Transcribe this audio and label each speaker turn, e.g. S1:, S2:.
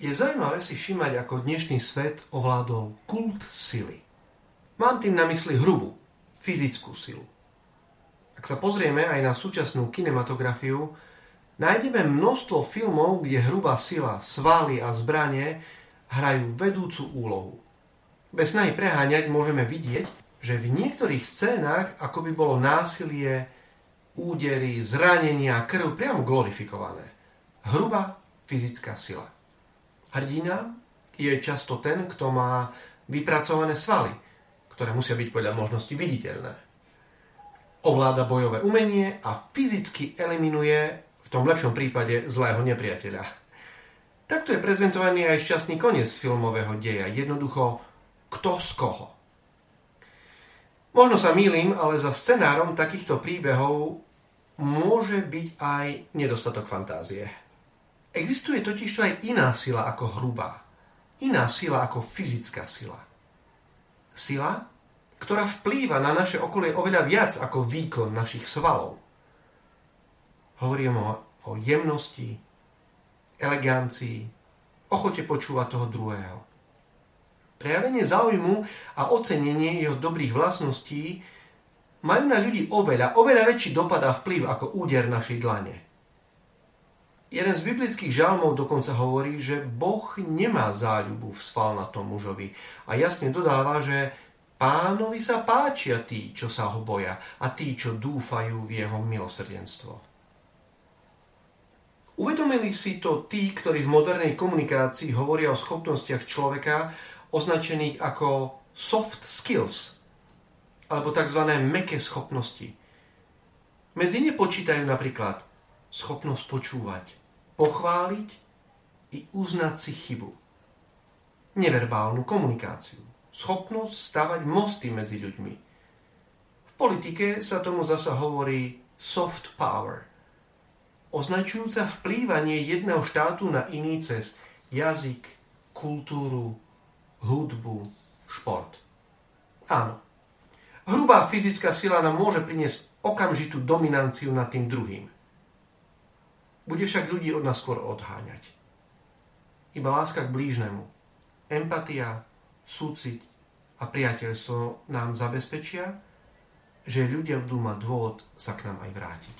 S1: Je zaujímavé si všímať, ako dnešný svet ovládol kult sily. Mám tým na mysli hrubú, fyzickú silu. Ak sa pozrieme aj na súčasnú kinematografiu, nájdeme množstvo filmov, kde hrubá sila, svaly a zbranie hrajú vedúcu úlohu. Bez snahy preháňať môžeme vidieť, že v niektorých scénách ako by bolo násilie, údery, zranenia, krv priamo glorifikované. Hrubá fyzická sila. Hrdina je často ten, kto má vypracované svaly, ktoré musia byť podľa možnosti viditeľné. Ovláda bojové umenie a fyzicky eliminuje v tom lepšom prípade zlého nepriateľa. Takto je prezentovaný aj šťastný koniec filmového deja. Jednoducho, kto z koho. Možno sa mýlim, ale za scenárom takýchto príbehov môže byť aj nedostatok fantázie. Existuje totiž aj iná sila ako hrubá. Iná sila ako fyzická sila. Sila, ktorá vplýva na naše okolie oveľa viac ako výkon našich svalov. Hovorím o, o jemnosti, elegancii, ochote počúvať toho druhého. Prejavenie záujmu a ocenenie jeho dobrých vlastností majú na ľudí oveľa, oveľa väčší dopad a vplyv ako úder našej dlane. Jeden z biblických žalmov dokonca hovorí, že Boh nemá záľubu v svalnatom mužovi a jasne dodáva, že pánovi sa páčia tí, čo sa ho boja a tí, čo dúfajú v jeho milosrdenstvo. Uvedomili si to tí, ktorí v modernej komunikácii hovoria o schopnostiach človeka označených ako soft skills alebo tzv. meké schopnosti. Medzi ne počítajú napríklad schopnosť počúvať, pochváliť i uznať si chybu. Neverbálnu komunikáciu. Schopnosť stavať mosty medzi ľuďmi. V politike sa tomu zasa hovorí soft power. Označujúca vplývanie jedného štátu na iný cez jazyk, kultúru, hudbu, šport. Áno. Hrubá fyzická sila nám môže priniesť okamžitú dominanciu nad tým druhým. Bude však ľudí od nás skôr odháňať. Iba láska k blížnemu, empatia, súcit a priateľstvo nám zabezpečia, že ľudia budú mať dôvod sa k nám aj vrátiť.